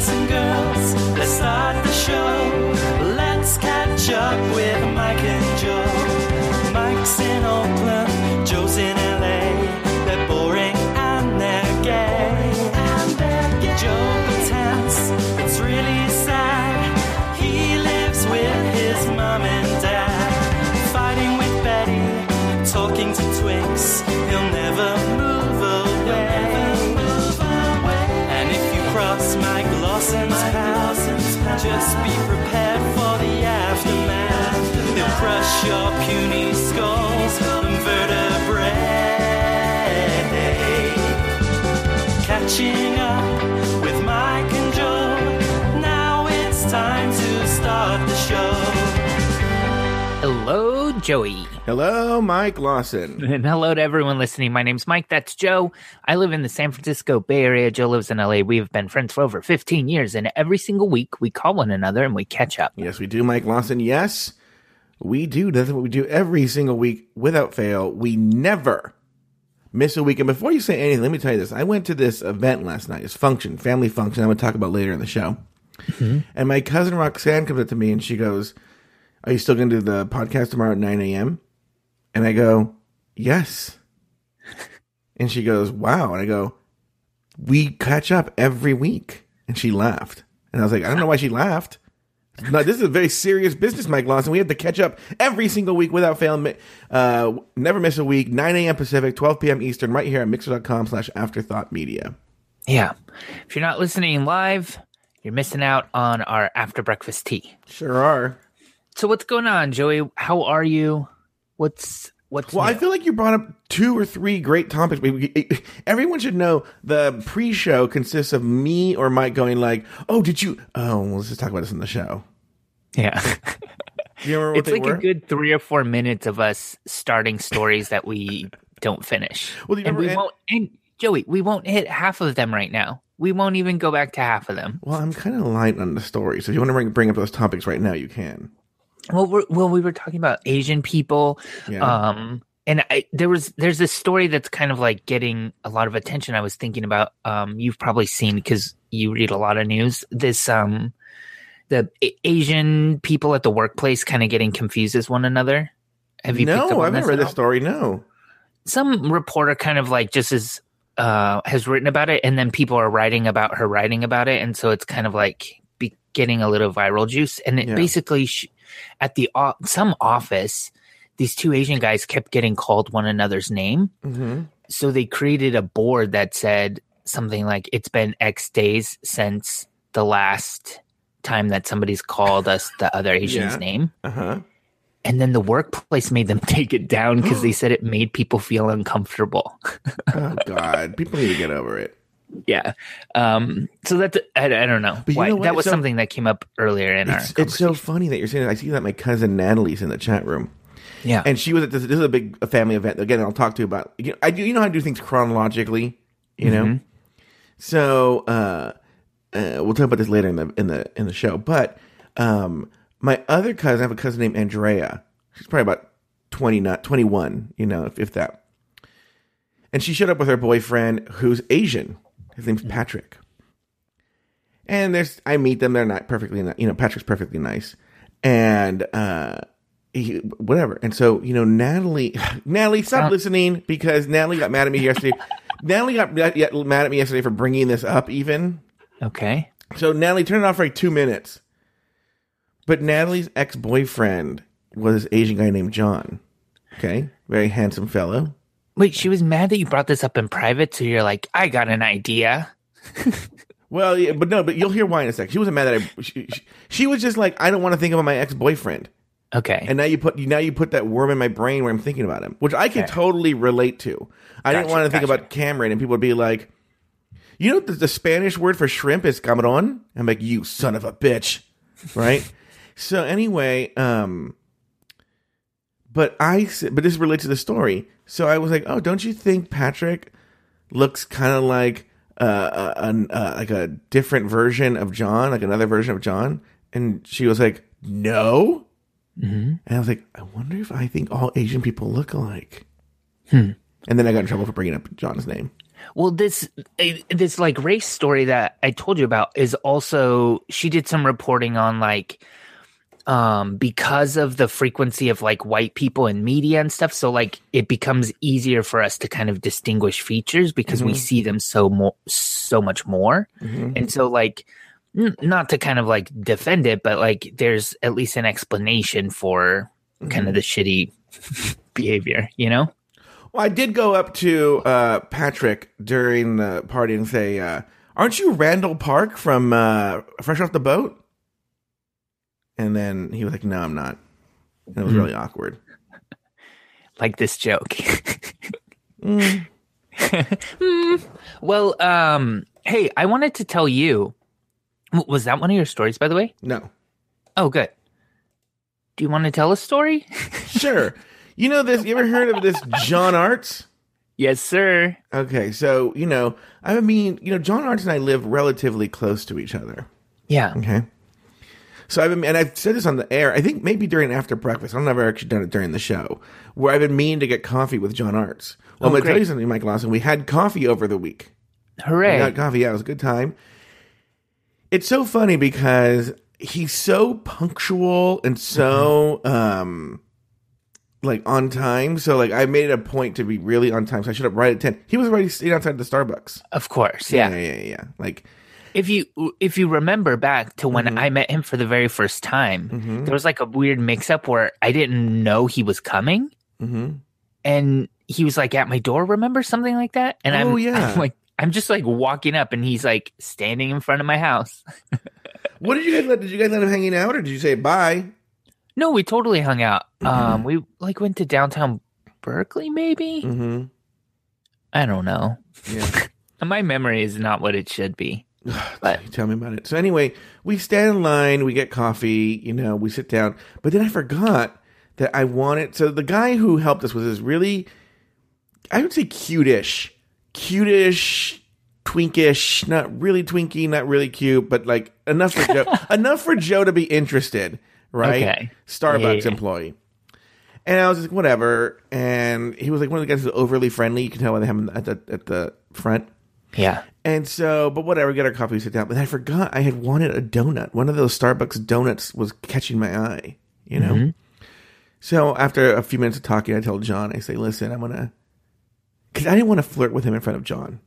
boys and girls, Joey. Hello, Mike Lawson. And hello to everyone listening. My name's Mike. That's Joe. I live in the San Francisco Bay Area. Joe lives in LA. We have been friends for over 15 years, and every single week we call one another and we catch up. Yes, we do, Mike Lawson. Yes, we do. That's what we do every single week without fail. We never miss a week. And before you say anything, let me tell you this. I went to this event last night. It's function, family function. I'm going to talk about later in the show. Mm-hmm. And my cousin Roxanne comes up to me and she goes, Are you still going to do the podcast tomorrow at 9 a.m.? And I go, Yes. And she goes, Wow. And I go, We catch up every week. And she laughed. And I was like, I don't know why she laughed. No, this is a very serious business, Mike Lawson. We have to catch up every single week without fail. Uh, never miss a week. 9 a.m. Pacific, 12 p.m. Eastern, right here at mixer.com slash afterthought media. Yeah. If you're not listening live, you're missing out on our after breakfast tea. Sure are. So what's going on, Joey? How are you? What's what's Well, I feel like you brought up two or three great topics. Everyone should know the pre-show consists of me or Mike going like, "Oh, did you? Oh, well, let's just talk about this in the show." yeah. You remember what it's like were? a good three or four minutes of us starting stories that we don't finish. Well, and we won't and Joey, we won't hit half of them right now. We won't even go back to half of them. well, I'm kind of light on the story, so if you want to bring, bring up those topics right now, you can. Well, we're, well, we were talking about Asian people, Yeah. um, and I, there was there's this story that's kind of like getting a lot of attention. I was thinking about, um, you've probably seen because you read a lot of news. This, um, the Asian people at the workplace kind of getting confused as one another. Have you? no, I haven't read the story. No. Some reporter kind of like just as uh has written about it, and then people are writing about her writing about it, and so it's kind of like be getting a little viral juice. And it Yeah. basically sh- at the some office, these two Asian guys kept getting called one another's name, hmm so they created a board that said something like "It's been X days since the last." time that somebody's called us the other Asian's Yeah. name. Uh huh. And then the workplace made them take it down because they said it made people feel uncomfortable. Oh God, people need to get over it. Yeah. Um, so that's, I, I don't know. But you know? That was So- something that came up earlier in It's, our. it's so funny that you're saying that. I see that my cousin Natalie's in the chat room, yeah. and she was at this. This is a big a family event. Again, I'll talk to you about. You know, I do. You know how I do things chronologically. You know, Mhm. so uh, uh, we'll talk about this later in the in the in the show. But um, my other cousin, I have a cousin named Andrea. She's probably about twenty, not twenty one. You know, if, if that. And she showed up with her boyfriend, who's Asian. His name's Patrick. And there's, I meet them. They're not perfectly, you know, Patrick's perfectly nice, and uh, he, whatever. And so, you know, Natalie, Natalie, stop listening because Natalie got mad at me yesterday. Natalie got mad at me yesterday for bringing this up, even. okay. So Natalie turned it off for like two minutes. But Natalie's ex boyfriend was this Asian guy named John. Okay, very handsome fellow. Wait, she was mad that you brought this up in private. So you're like, I got an idea. Well, yeah, but no, but you'll hear why in a sec. She wasn't mad that I. She, she, she was just like, I don't want to think about my ex boyfriend. Okay. And now you put now you put that worm in my brain where I'm thinking about him, which I can Okay. totally relate to. I didn't want to think gotcha. about Cameron, and people would be like, "You know, the, the Spanish word for shrimp is camarón." I'm like, "You son of a bitch," right? so anyway, um, but I but this relates to the story. So I was like, "Oh, don't you think Patrick looks kind of like uh, a, an- uh, like a different version of John, like another version of John?" And she was like, "No." hmm And I was like, I wonder if I think all Asian people look alike. Hmm. And then I got in trouble for bringing up John's name. Well, this eh, this like race story that I told you about is also she did some reporting on like um because of the frequency of like white people in media and stuff so like it becomes easier for us to kind of distinguish features because we Mhm. see them so more so much more Mhm. and so like n- not to kind of like defend it but like there's at least an explanation for kind of the shitty behavior you know Well, I did go up to uh, Patrick during the party and say, uh, "Aren't you Randall Park from uh, Fresh Off the Boat?" And then he was like, "No, I'm not." And it was Hmm. really awkward. like this joke Mm. Mm. well um hey i wanted to tell you w- was that one of your stories by the way No, oh good do you want to tell a story sure. You know this? You ever heard of this John Arts? yes sir Okay, so you know, I mean, you know, John Arts and I live relatively close to each other. yeah Okay. So I've been, and I've said this on the air. I think maybe during after breakfast. I don't know if I've actually done it during the show, where I've been meaning to get coffee with John Arts. Well, Oh, I'm going to tell you something, Mike Lawson. We had coffee over the week. We hooray got coffee. Yeah, it was a good time. It's so funny because he's so punctual and so um like on time. So like I made it a point to be really on time. So I showed up right at ten. He was already sitting outside the Starbucks. of course yeah, yeah, yeah. yeah. Like if you if you remember back to when Mhm. i met him for the very first time mhm, there was like a weird mix up where i didn't know he was coming mhm. and he was like at my door remember something like that and Oh, I'm, yeah. I'm like i'm just like walking up and he's like standing in front of my house What did you guys let? Did you guys let him hanging out, or did you say bye? No, we totally hung out. Um, we like went to downtown Berkeley, maybe. Mm-hmm. I don't know. Yeah. My memory is not what it should be. But Tell me about it. So anyway, we stand in line, we get coffee, you know, we sit down. But then I forgot that I wanted. So the guy who helped us was this really, I would say, cutish, cutish, twinkish, not really twinky, not really cute, but like enough for Joe, enough for Joe to be interested, right? Okay. Starbucks Yeah. employee. And I was just like, whatever. And he was like one of the guys who's overly friendly. You can tell by him at the at the front. yeah, And so, but whatever, get our coffee, we sit down. But I forgot I had wanted a donut. One of those Starbucks donuts was catching my eye, you know? Mhm. So after a few minutes of talking, I told John, I say, listen, I'm going to, because I didn't want to flirt with him in front of John,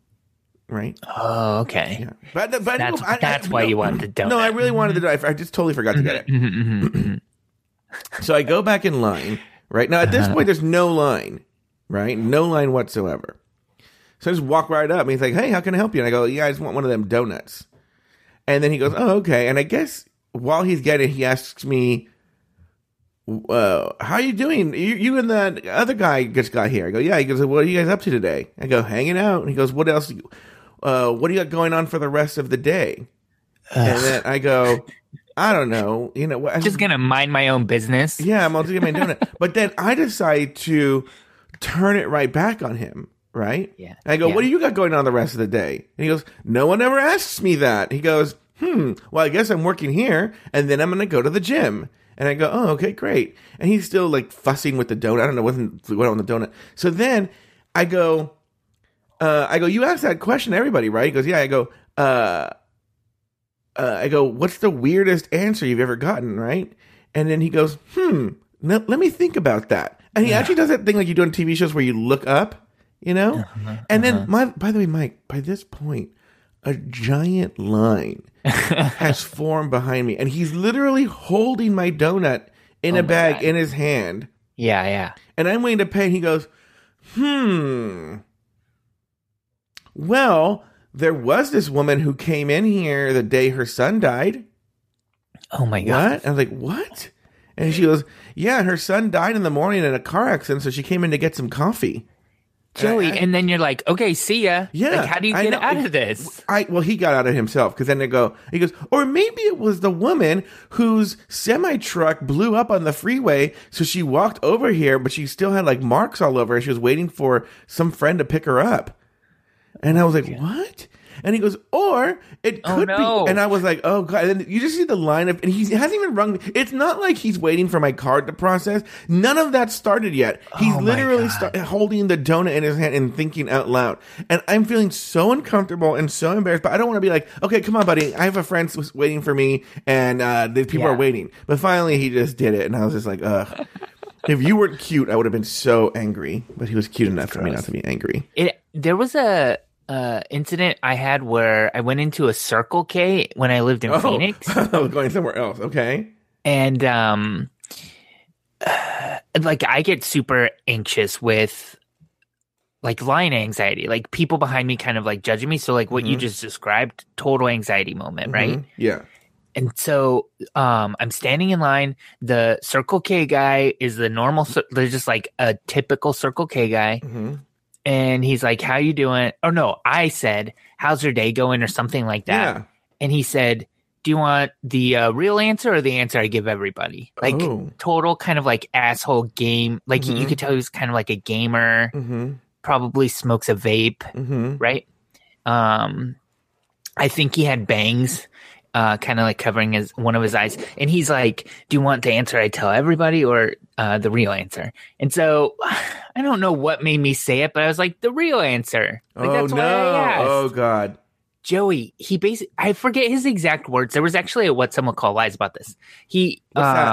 right? Oh, okay. Yeah. But, but I That's- I- I- that's why no, you wanted the donut. No, I really wanted the donut. I I just totally forgot to get it. Mhm, mhm, mhm. So I go back in line, right? Now, at this point, there's no line, right? No line whatsoever. So I just walk right up and he's like, hey, how can I help you? And I go, yeah, I just want one of them donuts. And then he goes, oh, okay. And I guess while he's getting it, he asks me, uh, how you doing? You, you and the other guy just got here. I go, yeah. He goes, what are you guys up to today? I go, hanging out. And he goes, what else? Uh, what do you got going on for the rest of the day? And then I go, I don't know. You know, what? Just gonna mind my own business. Yeah, I'm also getting my donut. but then I decide to turn it right back on him, right? Yeah. And I go, Yeah. what do you got going on the rest of the day? And he goes, no one ever asks me that. He goes, hmm, well, I guess I'm working here and then I'm going to go to the gym. And I go, oh, okay, great. And he's still like fussing with the donut. I don't know what on the donut. So then I go, uh, I go, you asked that question to everybody, right? He goes, yeah. I go, uh, uh, I go, what's the weirdest answer you've ever gotten, right? And then he goes, hmm, no, let me think about that. And he actually does that thing like you do on TV shows where you look up, you know? Uh-huh, and then, my, by the way, Mike, by this point, a giant line has formed behind me, and he's literally holding my donut in Oh a bag God. in his hand. Yeah, yeah. And I'm waiting to pay, and he goes, hmm. Well, there was this woman who came in here the day her son died. Oh my god. What? I was like, what? And she goes, yeah, her son died in the morning in a car accident, so she came in to get some coffee. Joey, I- I- and then you're like, okay, see ya. Yeah, Like, how do you get out of this? I well, he got out of himself because then they go. He goes, or maybe it was the woman whose semi truck blew up on the freeway, so she walked over here, but she still had like marks all over. her. She was waiting for some friend to pick her up, and I was like, what? And he goes, or it Oh, could no. be. And I was like, oh god. And then you just see the line of, and he hasn't even rung. It's not like he's waiting for my card to process. None of that started yet. He's Oh, literally start, holding the donut in his hand and thinking out loud. And I'm feeling so uncomfortable and so embarrassed. But I don't want to be like, okay, come on, buddy. I have a friend who's waiting for me, and uh, the people Yeah. are waiting. But finally, he just did it, and I was just like, ugh. if you weren't cute, I would have been so angry. But he was cute enough for me not to be angry. It there was a uh, incident I had where I went into a Circle K when I lived in Phoenix, I was going somewhere else. Okay. and um, like I get super anxious with like line anxiety, like people behind me kind of like judging me. So like what you just described, total anxiety moment, right? Mhm. Yeah. And so um, I'm standing in line. The Circle K guy is the normal. They're just like a typical Circle K guy. hmm and he's like, "How you doing?" Oh no, I said, "How's your day going?" or something like that. Yeah. And he said, "Do you want the uh, real answer or the answer I give everybody?" Like Oh. total kind of like asshole game. Like you Mhm. could tell he was kind of like a gamer. hmm Probably smokes a vape, hmm right? Um, I think he had bangs. Uh, kind of like covering his one of his eyes, and he's like, "Do you want the answer I tell everybody, or uh, the real answer?" And so, I don't know what made me say it, but I was like, "The real answer." Like, oh that's no! why I asked. Oh god! Joey, he basically, I forget his exact words. There was actually a what someone call lies about this. He, What's that?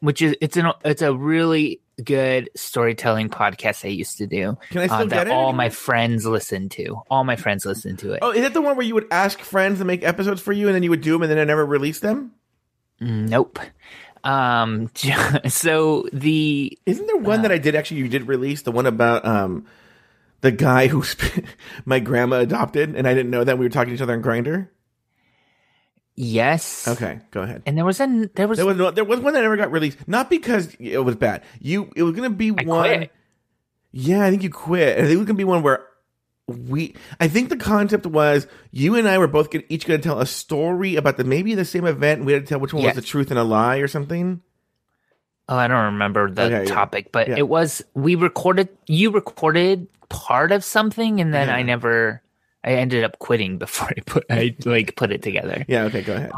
Which is it's an it's a really good storytelling podcast I used to do Can I still uh, get that it? all my friends listen to. All my friends listen to it. Oh, is that the one where you would ask friends to make episodes for you, and then you would do them, and then I never release them? Nope. Um, so the Isn't there one that I did actually? You did release the one about um the guy who my grandma adopted, and I didn't know that we were talking to each other on Grindr. Yes, Okay, go ahead. and there was an there was, There was no, there was one that never got released, not because it was bad. You it was gonna be I one. quit. Yeah, I think you quit. I think it was gonna be one where we. I think the concept was you and I were both gonna, each going to tell a story about the maybe the same event. and We had to tell which one Yes. was the truth and a lie or something. oh I don't remember the Okay, yeah. topic, but Yeah. it was we recorded you recorded part of something, and then Yeah. I never. I ended up quitting before I put I like put it together. Yeah. Okay. Go ahead.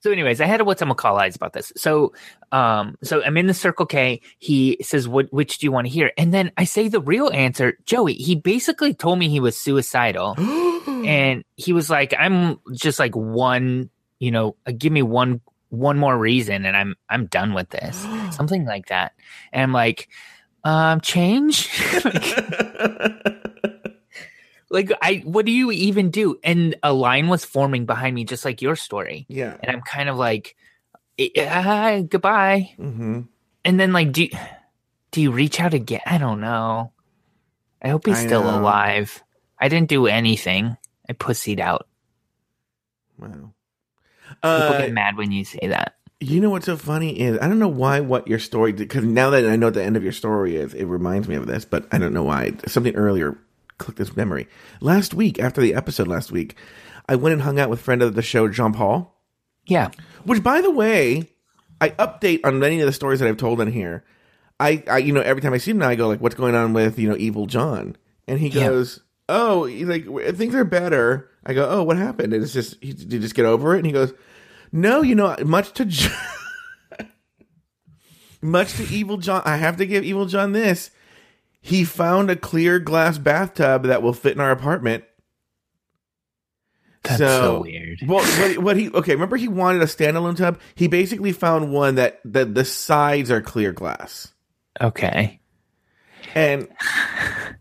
So, anyways, I had a what's I'm gonna call eyes about this. So, um, so I'm in the Circle K. He says, "What? Which do you want to hear?" And then I say the real answer. Joey, he basically told me he was suicidal, and he was like, "I'm just like one, you know, uh, give me one one more reason, and I'm I'm done with this, something like that." And I'm like, um, change. like, I what do you even do? And a line was forming behind me, just like your story yeah. and I'm kind of like, ah, goodbye. hmm And then like, do you, do you reach out again? I don't know. I hope he's I still know. alive. I didn't do anything. I pussied out. Wow. People Uh, get mad when you say that. You know what's so funny is I don't know why what your story because now that I know what the end of your story is, it reminds me of this, but I don't know why. Something earlier clicked this memory. Last week, after the episode last week, I went and hung out with friend of the show, Jean Paul. Yeah. Which, by the way, I update on many of the stories that I've told in here. I, I you know, every time I see him now, I go like, "What's going on with you know Evil John?" And he Yeah. goes, "Oh, he's like things are better." I go, "Oh, what happened?" And it's just, he, did you just get over it? And he goes, "No, you know, much to." Much to Evil John, I have to give Evil John this. He found a clear glass bathtub that will fit in our apartment. That's so, weird. Well, what, what he okay? Remember, he wanted a standalone tub. He basically found one that that the sides are clear glass, Okay. and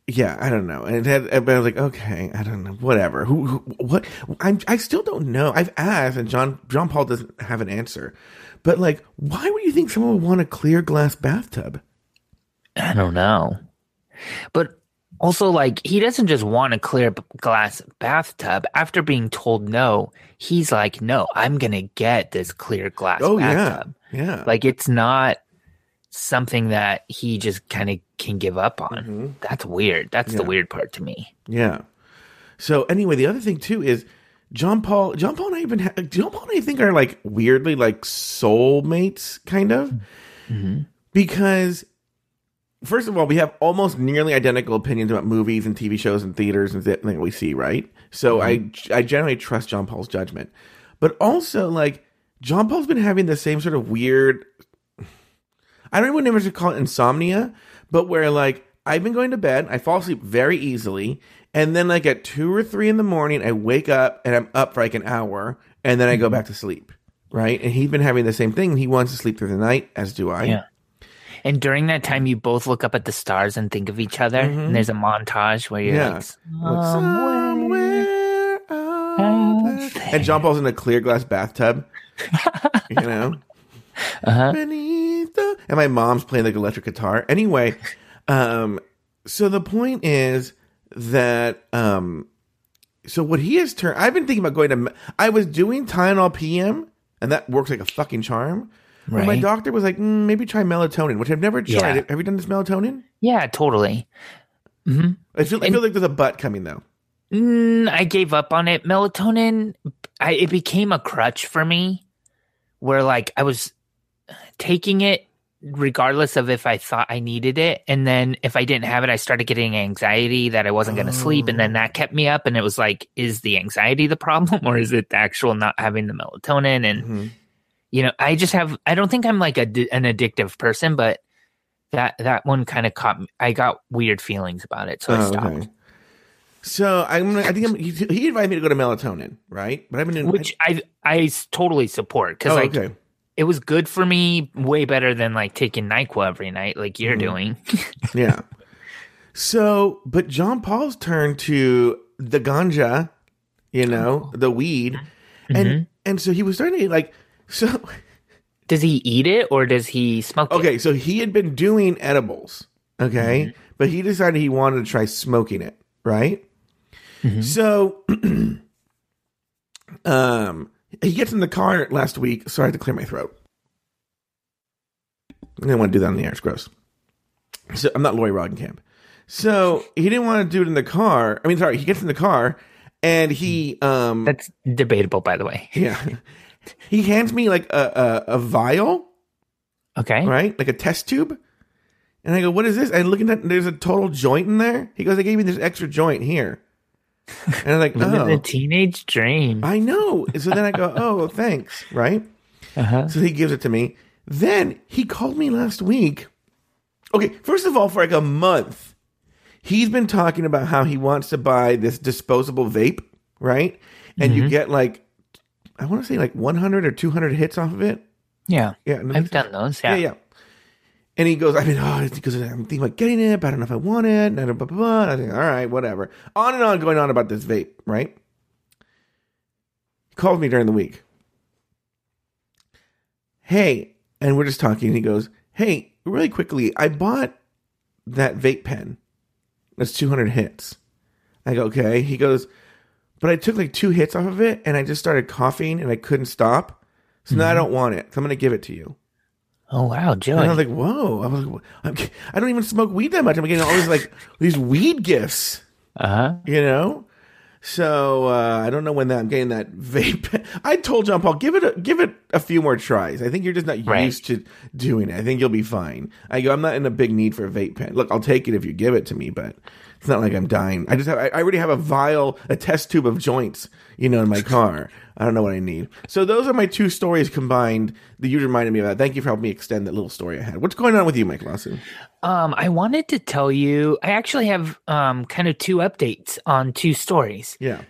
yeah, I don't know. And it had, I was like, okay, I don't know, whatever. Who, who what? I'm, I still don't know. I've asked, and John John Paul doesn't have an answer. But like, why would you think someone would want a clear glass bathtub? I don't know. But also, like, he doesn't just want a clear glass bathtub. After being told no, he's like, no, I'm going to get this clear glass Oh yeah, bathtub. yeah. Like, it's not something that he just kind of can give up on. Mhm. That's weird. That's the weird part to me. Yeah. So anyway, the other thing too is John Paul. John Paul and I even ha- John Paul and I think are like weirdly like soulmates, kind of, Mm-hmm. because first of all, we have almost nearly identical opinions about movies and TV shows and theaters and th- that we see, right? So I mm-hmm. I generally trust John Paul's judgment, but also like John Paul's been having the same sort of weird. I don't even know if to call it insomnia, but where like I've been going to bed, I fall asleep very easily, and then like at two or three in the morning, I wake up and I'm up for like an hour, and then I go mm-hmm. back to sleep. Right, and he's been having the same thing. He wants to sleep through the night, as do I. Yeah. And during that time, you both look up at the stars and think of each other. And there's a montage where you're Yeah. like, somewhere. somewhere. And John Paul's in a clear glass bathtub. you know? Uh-huh. Beneath the and my mom's playing like electric guitar. Anyway, um, so the point is that um so what he has turned I've been thinking about going to I was doing Tylenol PM and that works like a fucking charm. But my doctor was like, mm, maybe try melatonin, which I've never tried. Yeah. Have you done this melatonin? Yeah, totally. I feel, I feel like there's a butt coming though. Mm, I gave up on it. Melatonin, I, it became a crutch for me where like I was taking it regardless of if I thought I needed it. And then if I didn't have it, I started getting anxiety that I wasn't going to sleep. And then that kept me up. And it was like, is the anxiety the problem or is it the actual not having the melatonin? And, Mhm. You know, I just have, I don't think I'm like a, an addictive person, but that, that one kind of caught me. I got weird feelings about it. So I Oh, stopped. okay. So I'm I think I'm, he, he invited me to go to melatonin, right? But I've been in which I I s- totally support because oh, like okay. it was good for me, way better than like taking Nyquil every night, like you're doing. Yeah. So, but John Paul's turned to the ganja, you know, the weed, and Mm-hmm. and so he was starting to like so. does he eat it or does he smoke it? Okay, so he had been doing edibles, okay, Mm-hmm. but he decided he wanted to try smoking it, right? Mm-hmm. So, um, he gets in the car last week. Sorry, I had to clear my throat. I didn't want to do that on the air. It's gross. So I'm not Lori Roggenkamp. So he didn't want to do it in the car. I mean, sorry, he gets in the car and he um That's debatable, by the way. yeah he hands me like a a, a vial Okay. right? Like a test tube. And I go, what is this? And looking at, there's a total joint in there. He goes, they gave me this extra joint here. And I'm like, Living the oh, teenage dream. I know. So then I go, oh, thanks, right? Uh-huh. So he gives it to me. Then he called me last week. Okay, first of all, for like a month, he's been talking about how he wants to buy this disposable vape, right? And Mm-hmm. you get like, I want to say like 100 or 200 hits off of it. Yeah. Yeah, I've done those. Yeah, Yeah. yeah. And he goes, I mean, oh, because I'm thinking about getting it, but I don't know if I want it. And blah, blah, blah. I think, all right, whatever. On and on, going on about this vape, right? He calls me during the week. Hey, and we're just talking. And he goes, Hey, really quickly, I bought that vape pen. That's 200 hits. I go, Okay. He goes, But I took like two hits off of it and I just started coughing and I couldn't stop. So now I don't want it. So I'm going to give it to you. Oh wow, And I was like, whoa. I was like, I'm, I don't even smoke weed that much. I'm getting all these like these weed gifts, Uh huh. you know. So uh, I don't know when that I'm getting that vape. I told John Paul, give it a give it a few more tries. I think you're just not Right. used to doing it. I think you'll be fine. I go, I'm not in a big need for a vape pen. Look, I'll take it if you give it to me, but it's not like I'm dying. I just have I, already have a vial, a test tube of joints, you know, in my car. I don't know what I need. So those are my two stories combined that you reminded me of that. Thank you for helping me extend that little story I had. What's going on with you, Mike Lawson? Um, I wanted to tell you. I actually have um kind of two updates on two stories. Yeah.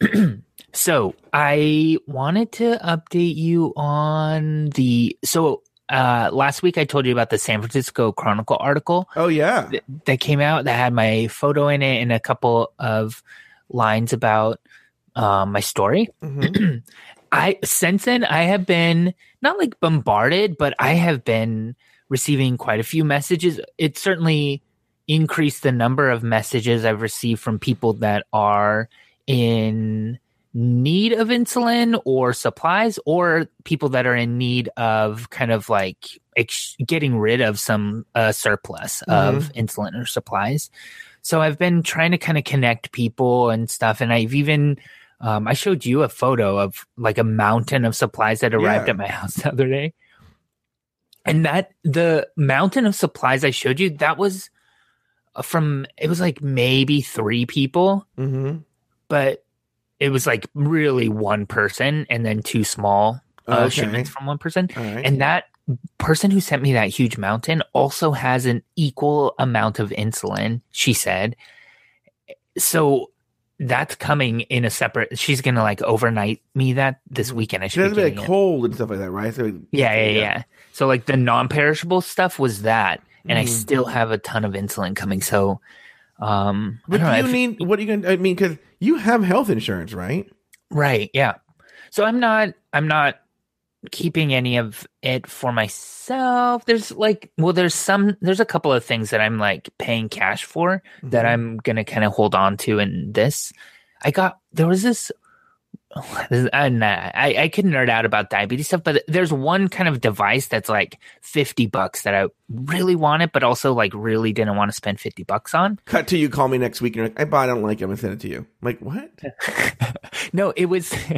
So I wanted to update you on the so uh last week I told you about the San Francisco Chronicle article Oh yeah. that, that came out that had my photo in it and a couple of lines about um my story. Mhm. I since then I have been not like bombarded, but I have been receiving quite a few messages. It certainly increased the number of messages I've received from people that are in need of insulin or supplies or people that are in need of kind of like ex- getting rid of some uh, surplus of insulin or supplies. So I've been trying to kind of connect people and stuff and I've even um, I showed you a photo of like a mountain of supplies that arrived Yeah. at my house the other day. And that the mountain of supplies I showed you, that was uh, from it was like maybe three people, Mm-hmm. but it was like really one person and then two small uh, Okay. shipments from one person. Right. And that person who sent me that huge mountain also has an equal amount of insulin, she said. So that's coming in a separate she's gonna like overnight me that this weekend. I should has be like it. cold and stuff like that, right? So, Yeah, yeah, yeah, So like the non-perishable stuff was that, and I Mhm. still have a ton of insulin coming. So, um, But don't know, you need what are you gonna? I mean, because you have health insurance, right? right? Yeah. So I'm not, I'm not keeping any of it for myself. There's like, well, there's some, there's a couple of things that I'm like paying cash for that Mhm. I'm gonna kind of hold on to in this. I got there was this. And I, I could nerd out about diabetes stuff, but there's one kind of device that's like 50 bucks that I really wanted, but also like really didn't want to spend 50 bucks on. Cut to you. Call me next week. And you're like, I bought. I don't like it. I'm gonna send it to you. I'm like what? no, it was,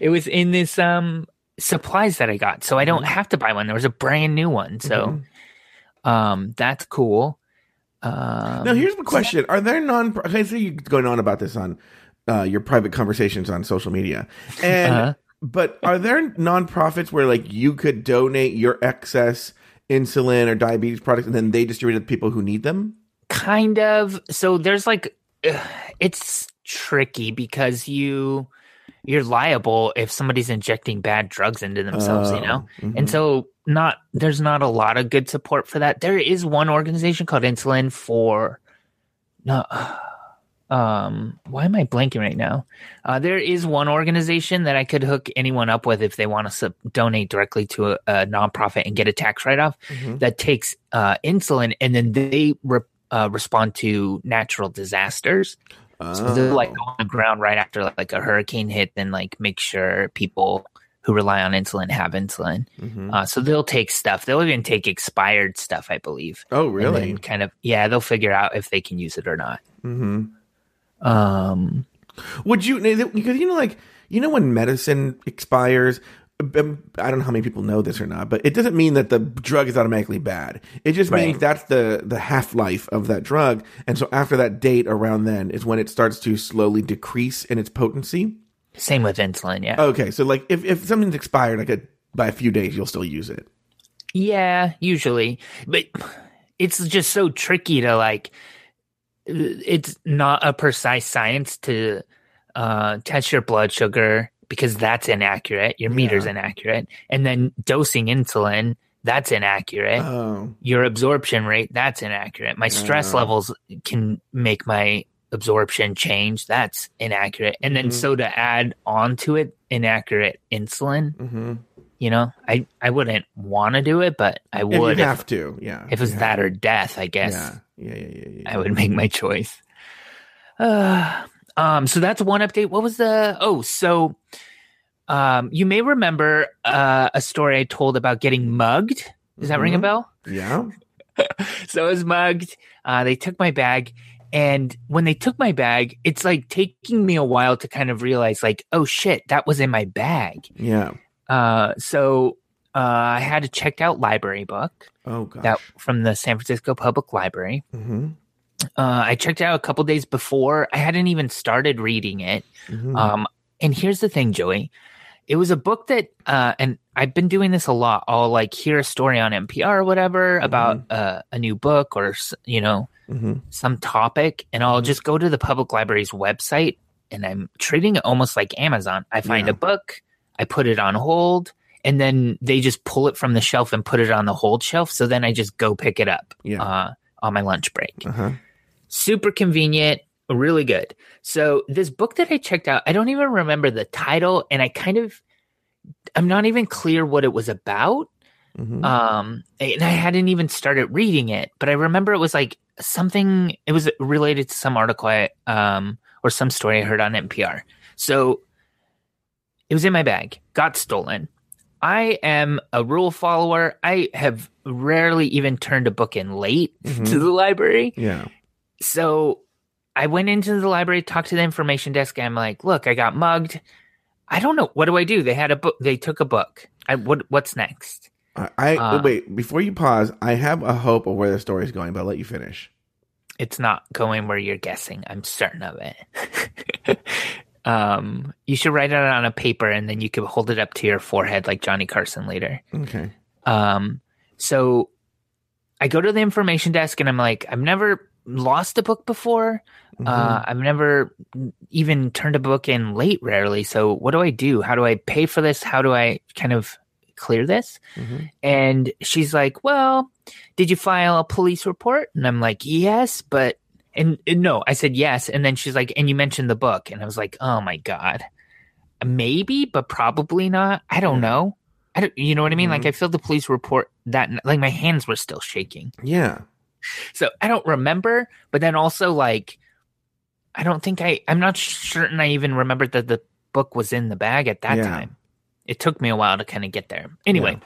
it was in this, um, supplies that I got. So I don't have to buy one. There was a brand new one. So, Mhm. um, that's cool. Um, Now here's the question: Are there non? I see you going on about this on uh, your private conversations on social media, and Uh-huh. but are there nonprofits where like you could donate your excess insulin or diabetes products, and then they distribute it to people who need them? kind of so there's like ugh, it's tricky because you you're liable if somebody's injecting bad drugs into themselves you know Oh, mhm. and so not there's not a lot of good support for that there is one organization called insulin for no um why am i blanking right now uh, there is one organization that i could hook anyone up with if they want to sub- donate directly to a, a nonprofit and get a tax write-off Mhm. that takes uh, insulin and then they re- uh, respond to natural disasters. So they're like Oh. on the ground right after like a hurricane hit, then like make sure people who rely on insulin have insulin. Mhm. Uh, so they'll take stuff. They'll even take expired stuff, I believe. oh really? kind of yeah, they'll figure out if they can use it or not. hmm Um, Would you because you know like you know when medicine expires I don't know how many people know this or not, but it doesn't mean that the drug is automatically bad. It just Right. means that's the the half life of that drug, and so after that date, around then is when it starts to slowly decrease in its potency. same with insulin. Yeah. Okay, so like if if something's expired, like a, by a few days, you'll still use it. Yeah, usually. But it's just so tricky to like it's not a precise science to uh test your blood sugar because that's inaccurate. Your meter's Yeah. inaccurate. And then dosing insulin, that's inaccurate. Oh, your absorption rate, that's inaccurate. My stress Oh. levels can make my absorption change. That's inaccurate. And then Mhm. so to add onto it inaccurate insulin, hmm you know, I I wouldn't want to do it, but I would if, have to, yeah. if it was that or death. I guess yeah, yeah, yeah, yeah, yeah. I would make my choice. Uh, um, so that's one update. What was the? Oh, so um, you may remember uh, a story I told about getting mugged. Does that ring a Mhm. bell? Yeah. so I was mugged. Uh, they took my bag. And when they took my bag, it's like taking me a while to kind of realize, like, oh shit, that was in my bag. Yeah. Uh, so uh, I had a checked out library book Oh gosh. that from the San Francisco Public Library. hmm Uh, I checked out a couple days before. I hadn't even started reading it. hmm Um, and here's the thing, Joey. It was a book that, uh, and I've been doing this a lot. I'll like hear a story on NPR or whatever about uh, a new book or you know hmm some topic, and I'll Mhm. just go to the public library's website, and I'm treating it almost like Amazon. I find Yeah. a book, I put it on hold, and then they just pull it from the shelf and put it on the hold shelf. So then I just go pick it up Yeah. uh, on my lunch break Uh-huh. super convenient, really good. So this book that I checked out, I don't even remember the title, and I kind of, I'm not even clear what it was about. hmm Um, and I hadn't even started reading it, but I remember it was like something. It was related to some article I, um, or some story I heard on NPR. So it was in my bag, got stolen. I am a rule follower. I have rarely even turned a book in late Mhm. to the library yeah. so I went into the library, talked to the information desk, and I'm like, "Look, I got mugged. I don't know what do I do." They had a book. They took a book. I what what's next? I, I Uh, wait before you pause. I have a hope of where the story is going, but I'll let you finish. It's not going where you're guessing. I'm certain of it. um, you should write it on a paper and then you could hold it up to your forehead like Johnny Carson later. Okay. Um, so I go to the information desk and I'm like, I've never lost a book before. Uh, I've never even turned a book in late, rarely. So what do I do? How do I pay for this? How do I kind of clear this? Mhm. And she's like, Well, did you file a police report? And I'm like, Yes, but and, and no, I said yes. And then she's like, And you mentioned the book. And I was like, Oh my God. Maybe, but probably not. I don't know. I don't, you know what I mean? Mhm. Like I filled the police report that like my hands were still shaking. Yeah. So I don't remember, but then also like I don't think I I'm not certain I even remembered that the book was in the bag at that Yeah. time. It took me a while to kind of get there. Anyway,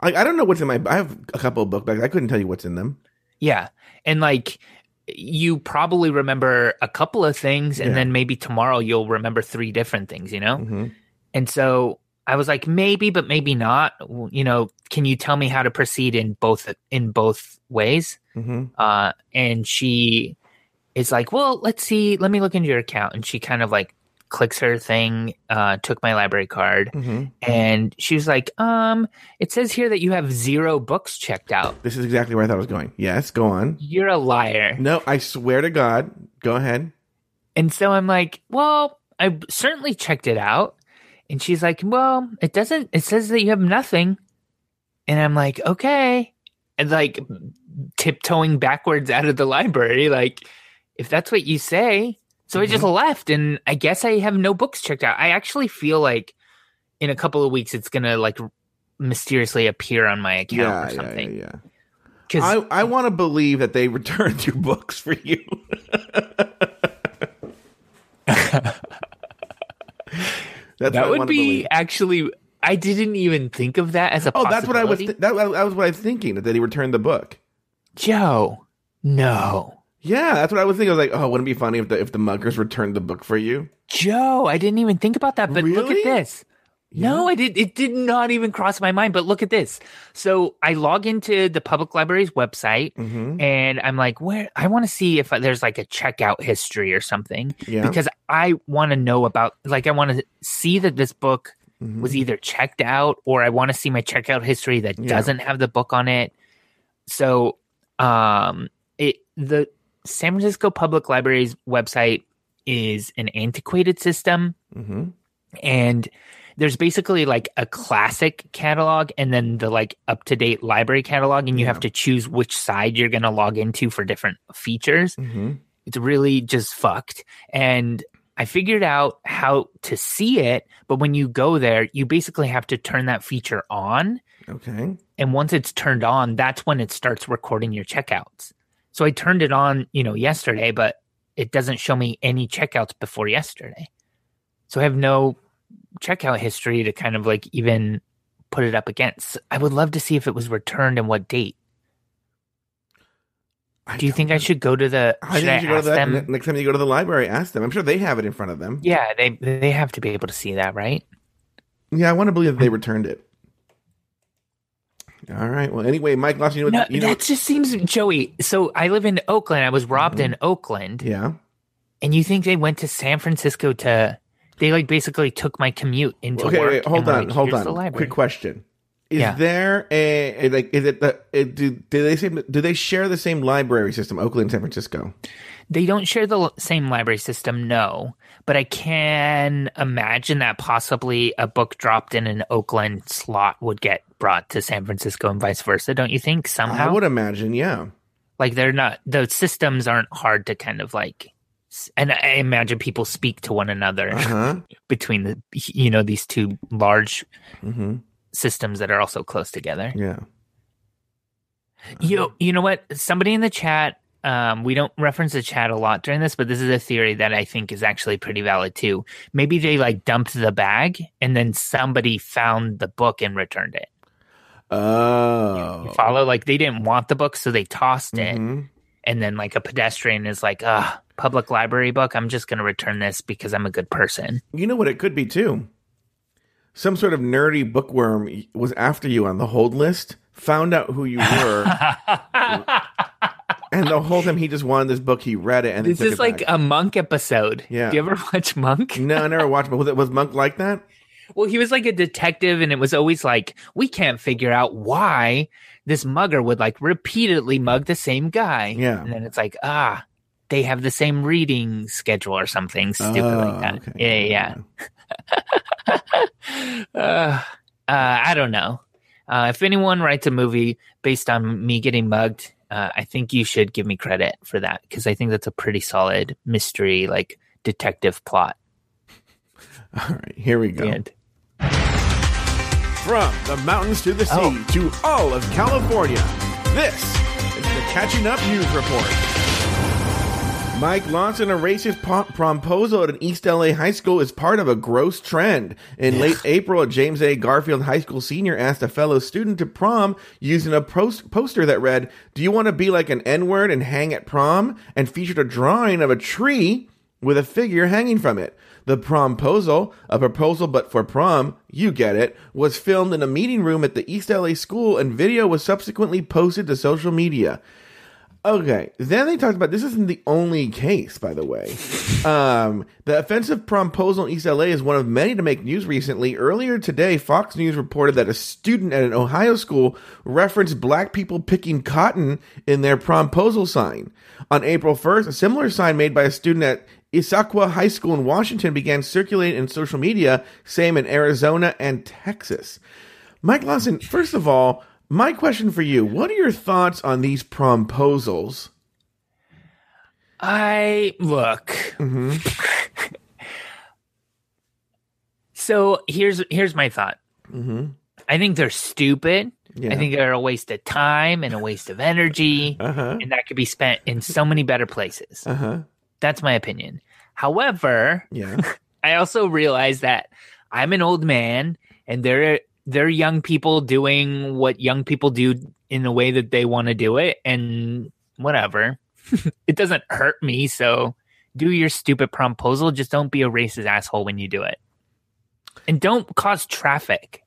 I, I don't know what's in my. I have a couple of book bags. I couldn't tell you what's in them. yeah. And like you probably remember a couple of things and Yeah. then maybe tomorrow you'll remember three different things, you know? hmm And so I was like maybe but maybe not. You know, can you tell me how to proceed in both in both ways? hmm uh, and she is like, "Well, let's see. Let me look into your account." And she kind of like clicks her thing, uh, took my library card, hmm and she was like, "Um, it says here that you have zero books checked out. This is exactly where I thought it was going. Yes, go on. You're a liar." No, I swear to God. Go ahead. And so I'm like, "Well, I certainly checked it out." And she's like, "Well, it doesn't. It says that you have nothing." And I'm like, "Okay." And like tiptoeing backwards out of the library, like, if that's what you say. So I just mm-hmm. left, and I guess I have no books checked out. I actually feel like in a couple of weeks it's gonna like mysteriously appear on my account Yeah, or yeah, something. yeah, yeah. Because I, I want to believe that they returned your books for you. That's that would be believe. actually. I didn't even think of that as a. Oh, that's what I was. Th- that, that was what I was thinking. That he returned the book. Joe, no, Yeah, that's what I was thinking. I was like, oh, wouldn't it be funny if the if the muggers returned the book for you? Joe. I didn't even think about that. But look at this. No, I did. It did not even cross my mind. But look at this. So I log into the public library's website, Mm-hmm. and I'm like, where? I want to see if there's like a checkout history or something Yeah. because I want to know about. Like, I want to see that this book Mhm. was either checked out or I want to see my checkout history that Yeah. doesn't have the book on it. So, um, it the San Francisco Public Library's website is an antiquated system, Mhm. and there's basically like a classic catalog and then the like up to date library catalog, and you Yeah. have to choose which side you're going to log into for different features Mhm. it's really just fucked. And I figured out how to see it, but when you go there, you basically have to turn that feature on. Okay. And once it's turned on, that's when it starts recording your checkouts. So I turned it on, you know, yesterday, but it doesn't show me any checkouts before yesterday. So I have no checkout history to kind of like even put it up against. I would love to see if it was returned and what date. Do you think I should go to the? I think I you go to that them? next time you go to the library. Ask them. I'm sure they have it in front of them. Yeah, they they have to be able to see that, right? Yeah, I want to believe that they returned it. All right. Well, anyway, Mike Lawson, you know, No, you know that just seems Joey. So I live in Oakland. I was robbed Mm-hmm. in Oakland, yeah. and you think they went to San Francisco to? They like basically took my commute into Okay, work. wait, hold on, like, hold on. Quick question: Is Yeah. there a, like? Is it the? Do do they say do they share the same library system, Oakland, and San Francisco? They don't share the same library system, no. But I can imagine that possibly a book dropped in an Oakland slot would get brought to San Francisco and vice versa. Don't you think Somehow, I would imagine. Yeah. like they're not the systems aren't hard to kind of like and i imagine people speak to one another Uh huh. between the you know these two large hmm systems that are also close together Yeah. you you know what somebody in the chat um, we don't reference the chat a lot during this, but this is a theory that I think is actually pretty valid too. Maybe they like dumped the bag and then somebody found the book and returned it. Oh. You follow? Like they didn't want the book, so they tossed it. Mhm. and then like a pedestrian is like, ah, public library book. I'm just going to return this because I'm a good person. You know what it could be too. some sort of nerdy bookworm was after you on the hold list, found out who you were, and the whole time he just wanted this book, he read it, and This is like back. a monk episode. Yeah. Do you ever watch Monk? no, I never watched, but was, it, was Monk like that? Well, he was like a detective, and it was always like, we can't figure out why this mugger would like repeatedly mug the same guy. Yeah. And then it's like, ah, they have the same reading schedule or something stupid Oh, like that. okay. Yeah, yeah. uh, uh, I don't know. Uh, if anyone writes a movie based on me getting mugged, uh, I think you should give me credit for that because I think that's a pretty solid mystery, like detective plot. All right, here we go. From the mountains to the sea Oh. to all of California, this is the Catching Up News Report. Mike Lawson, a racist po- promposal at an East LA high school, is part of a gross trend. In late April, a James A. Garfield High School senior asked a fellow student to prom using a post- poster that read, Do you want to be like an N word and hang at prom? and featured a drawing of a tree with a figure hanging from it. The promposal, a proposal but for prom, you get it, was filmed in a meeting room at the East LA school and video was subsequently posted to social media. Okay, then they talked about this isn't the only case, by the way. Um, the offensive promposal in East LA is one of many to make news recently. Earlier today, Fox News reported that a student at an Ohio school referenced black people picking cotton in their promposal sign. On April 1st, a similar sign made by a student at Issaquah High School in Washington began circulating in social media, same in Arizona and Texas. Mike Lawson, first of all, my question for you: What are your thoughts on these proposals? I look. so here's here's my thought. I think they're stupid. Yeah. I think they're a waste of time and a waste of energy, Uh huh. and that could be spent in so many better places. Uh huh. That's my opinion. However, Yeah. I also realize that I'm an old man, and they're they're young people doing what young people do in the way that they want to do it, and whatever. it doesn't hurt me, so do your stupid promposal. Just don't be a racist asshole when you do it, and don't cause traffic,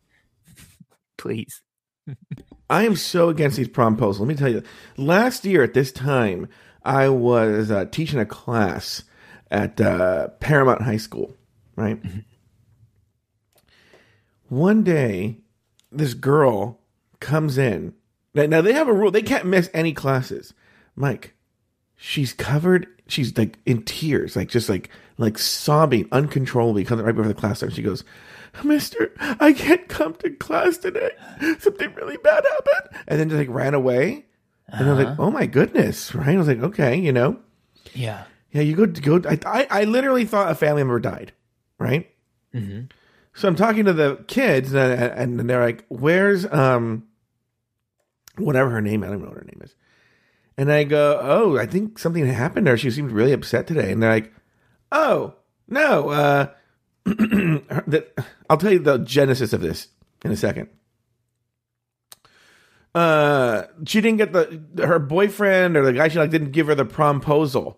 please. I am so against these promposals. Let me tell you. Last year at this time, I was uh, teaching a class at uh, Paramount High School. Right. One day, this girl comes in. Now, now they have a rule; they can't miss any classes. Mike, she's covered. She's like in tears, like just like like sobbing uncontrollably. Comes right before the class starts. She goes, "Mister, I can't come to class today. Something really bad happened." And then just like ran away. And I was like, "Oh my goodness!" Right? I was like, "Okay, you know, Yeah. yeah, you go go." I I, I literally thought a family member died. Right? hmm So I'm talking to the kids, and, and they're like, "Where's um, whatever her name? I don't know what her name is." And I go, "Oh, I think something happened to her. She seemed really upset today." And they're like, "Oh, no." Uh, that I'll tell you the genesis of this in a second. Uh, she didn't get the her boyfriend or the guy she like didn't give her the promposal,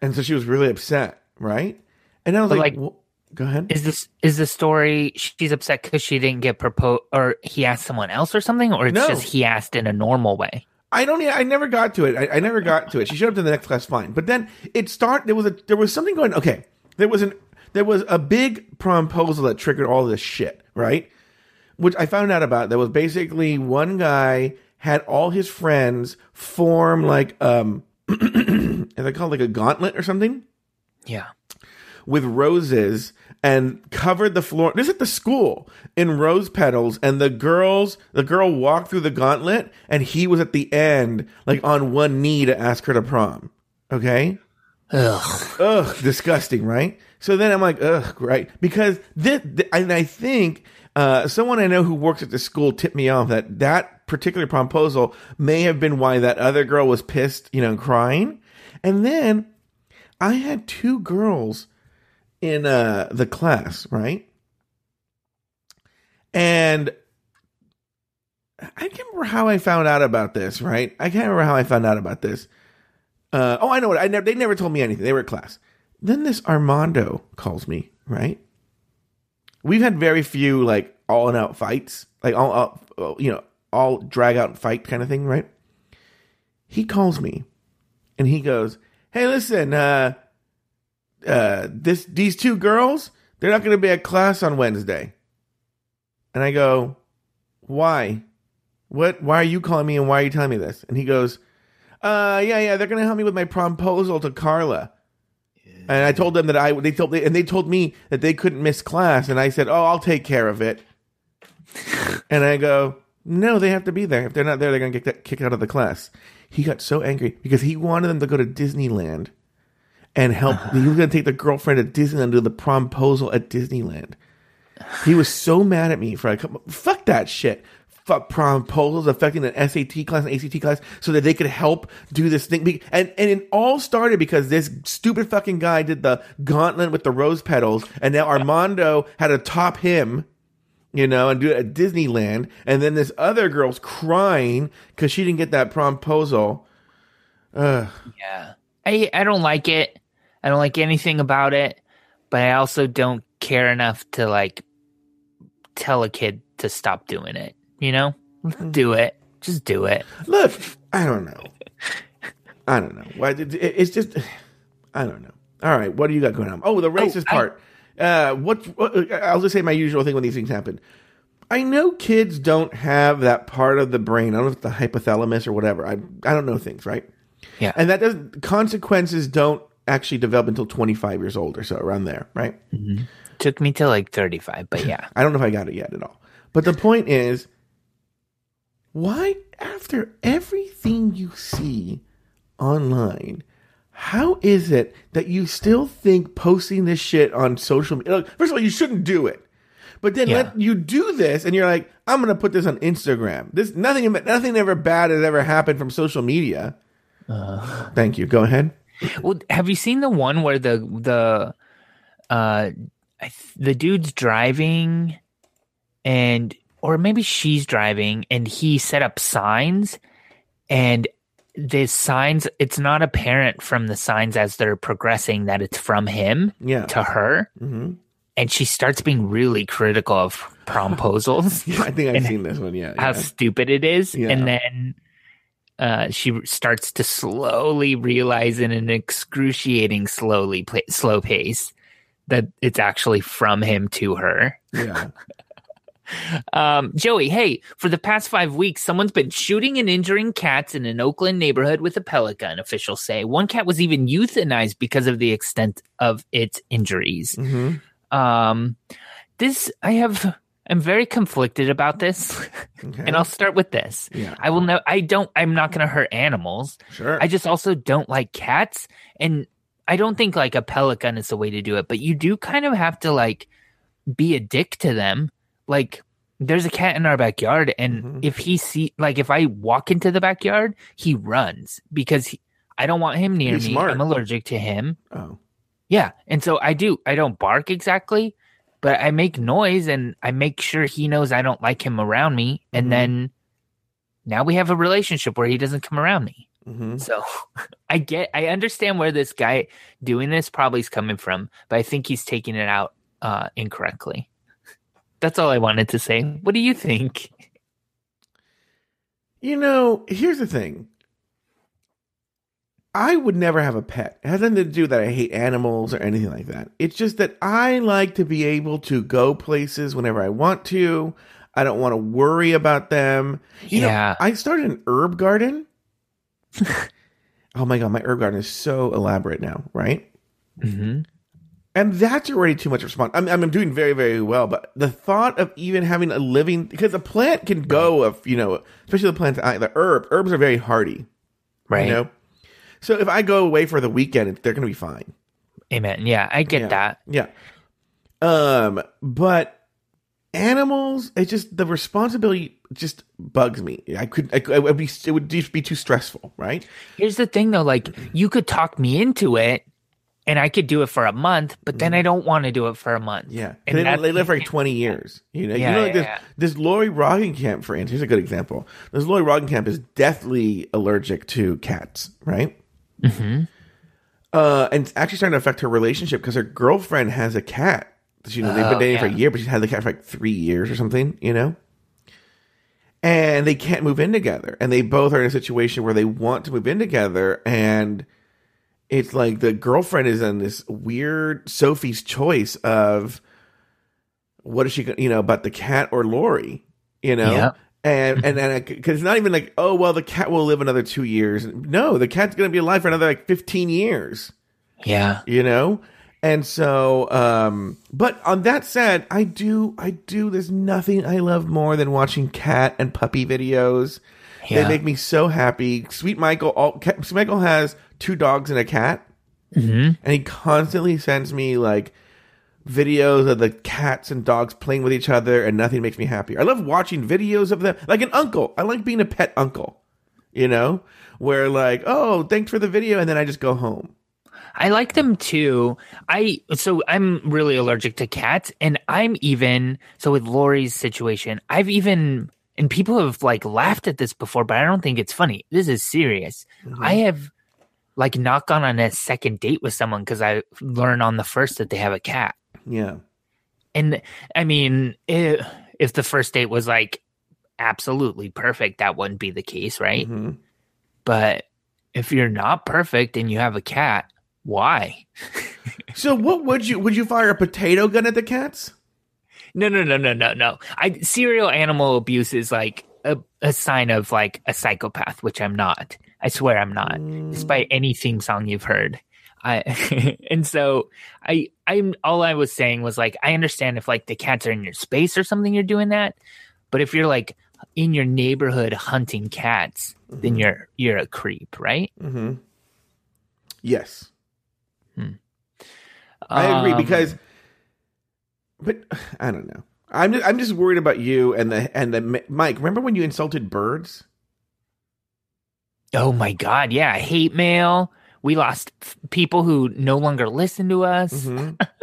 and so she was really upset, right? And I was But, like, like- well, "Go ahead." Is this is the story? She's upset because she didn't get proposed, or he asked someone else, or something, or it's No. just he asked in a normal way. I don't. I never got to it. I, I never got to it. She showed up to the next class fine, but then it start. There was a. There was something going. Okay, there was an. There was a big promposal that triggered all this shit, right? Which I found out about. that was basically one guy had all his friends form like um, is it called like a gauntlet or something? Yeah. with roses and covered the floor. This is at the school in rose petals, and the girls, the girl walked through the gauntlet, and he was at the end, like on one knee to ask her to prom. Okay. Ugh. Ugh, disgusting, right? So then I'm like, ugh, right? Because this, th- and I think uh, someone I know who works at the school tipped me off that that particular proposal may have been why that other girl was pissed, you know, crying. And then I had two girls in uh, the class, right? And I can't remember how I found out about this, right? I can't remember how I found out about this. Uh, oh, I know what. I never. They never told me anything. They were at class. Then this Armando calls me, right? We've had very few like all out fights, like all, all you know, all drag out fight kind of thing, right? He calls me and he goes, "Hey, listen, uh, uh, this these two girls, they're not going to be at class on Wednesday." And I go, "Why? What? Why are you calling me and why are you telling me this?" And he goes, "Uh, yeah, yeah, they're going to help me with my proposal to Carla." And I told them that I they told and they told me that they couldn't miss class, and I said, "Oh, I'll take care of it." and I go, "No, they have to be there. If they're not there, they're gonna get kicked out of the class." He got so angry because he wanted them to go to Disneyland and help. he was gonna take the girlfriend to Disneyland to do the promposal at Disneyland. He was so mad at me for like, fuck that shit. Proposals affecting an SAT class and ACT class so that they could help do this thing. And and it all started because this stupid fucking guy did the gauntlet with the rose petals, and now Armando had to top him, you know, and do it at Disneyland. And then this other girl's crying because she didn't get that promposal. Ugh. Yeah. I I don't like it. I don't like anything about it, but I also don't care enough to like tell a kid to stop doing it. You know? Mm-hmm. Do it. Just do it. Look, I don't know. I don't know. Why? it- it- It's just, I don't know. All right, what do you got going on? Oh, the oh, racist I- part. Uh, what, what? Uh, I'll just say my usual thing when these things happen. I know kids don't have that part of the brain. I don't know if it's the hypothalamus or whatever. I I don't know things, right? Yeah. And that doesn't consequences don't actually develop until 25 years old or so, around there, right? Mm-hmm. Took me to like 35, but yeah. I don't know if I got it yet at all. But the point is, why, after everything you see online, how is it that you still think posting this shit on social media? First of all, you shouldn't do it. But then Yeah. let you do this, and you're like, I'm going to put this on Instagram. This nothing, nothing ever bad has ever happened from social media. Thank you. Go ahead. Well, have you seen the one where the the uh the dude's driving and or maybe she's driving and he set up signs and the signs it's not apparent from the signs as they're progressing that it's from him Yeah. to her hmm and she starts being really critical of promposals I think I've seen this one. Yeah. how stupid it is Yeah. and then uh, she starts to slowly realize in an excruciating slowly pla slow pace that it's actually from him to her yeah. um, joey hey for the past five weeks someone's been shooting and injuring cats in an oakland neighborhood with a pellet gun officials say one cat was even euthanized because of the extent of its injuries hmm um, this i have i'm very conflicted about this Okay. and i'll start with this yeah. I will know. I don't. I'm not going to hurt animals. Sure. I just also don't like cats, and I don't think like a pellet gun is the way to do it. But you do kind of have to like be a dick to them. Like there's a cat in our backyard, and Mhm. if he see like if I walk into the backyard, he runs because he, I don't want him near He's me. smart. I'm allergic to him. oh. Yeah, and so I do. I don't bark exactly, but I make noise and I make sure he knows I don't like him around me. And Mhm. then now we have a relationship where he doesn't come around me. hmm So I get, I understand where this guy doing this probably is coming from, but I think he's taking it out uh, incorrectly. That's all I wanted to say. What do you think? You know, here's the thing. I would never have a pet. It has nothing to do that I hate animals or anything like that. It's just that I like to be able to go places whenever I want to. I don't want to worry about them. You know, Yeah. I started an herb garden. oh my god, my herb garden is so elaborate now, right? hmm And that's already too much response. I'm, I'm doing very, very well, but the thought of even having a living because a plant can go of you know, especially the plant, I- the herb. Herbs are very hardy, Right. you know. So if I go away for the weekend, they're going to be fine. Amen. Yeah, I get Yeah. that. Yeah. Um, but animals, it just the responsibility just bugs me. I could, I, could- I would be, it would just be too stressful, right? Here's the thing though, like you could talk me into it and I could do it for a month, but then I don't want to do it for a month. Yeah, And they, they live for like twenty years. You know, Yeah, you know, like yeah, this, yeah. this Lori Roggenkamp, for instance, here's a good example. This Lori Roggenkamp is deathly allergic to cats, right? hmm Uh, and it's actually starting to affect her relationship because her girlfriend has a cat You know, they've been Oh, dating for a year, but she's had the cat for like three years or something. You know, and they can't move in together, and they both are in a situation where they want to move in together, and it's like the girlfriend is in this weird Sophie's choice of what is she, gonna- you know, about the cat or Lori, you know. Yeah. And and and because it's not even like oh well the cat will live another two years no the cat's gonna be alive for another like fifteen years Yeah. you know and so um but on that said i do i do there's nothing i love more than watching cat and puppy videos Yeah. they make me so happy sweet michael all sweet michael has two dogs and a cat hmm and he constantly sends me like videos of the cats and dogs playing with each other and nothing makes me happier i love watching videos of them like an uncle i like being a pet uncle you know where like oh thanks for the video and then i just go home I like them too. I so I'm really allergic to cats, and I'm even so with Lori's situation. I've even and people have like laughed at this before, but I don't think it's funny. This is serious. I have like not gone on a second date with someone because I learned on the first that they have a cat. yeah And I mean, if, if the first date was like absolutely perfect, that wouldn't be the case, right? Mhm. But if you're not perfect and you have a cat, why? So what would you would you fire a potato gun at the cats? No, no, no, no, no, no. I serial animal abuse is like a, a sign of like a psychopath, which I'm not. I swear I'm not, despite any theme song you've heard. I and so I I'm all I was saying was like I understand if like the cats are in your space or something you're doing that, but if you're like in your neighborhood hunting cats, then you're you're a creep, right? Mm-hmm. Yes, hmm. I agree Um, because, but I don't know. I'm just, I'm just worried about you and the and the Mike. Remember when you insulted birds? Oh my god, yeah, hate mail. We lost f- people who no longer listen to us. Mhm.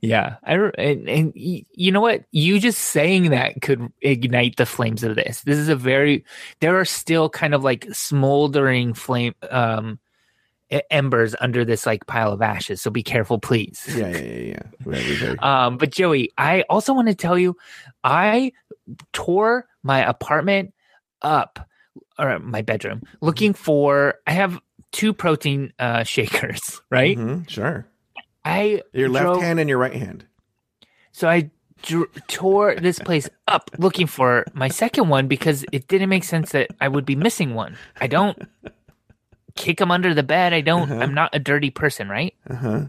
Yeah, I and, and y- you know what? You just saying that could ignite the flames of this. This is a very there are still kind of like smoldering flame um embers under this like pile of ashes. So be careful, please. yeah, yeah, yeah, yeah. Um, but Joey, I also want to tell you, I tore my apartment up or my bedroom looking for. I have two protein uh, shakers, right? Mhm, Sure. I Your left drove- hand and your right hand. So I dr- tore this place up looking for my second one because it didn't make sense that I would be missing one. I don't kick them under the bed. I don't. Uh-huh. I'm not a dirty person, right? Uh huh.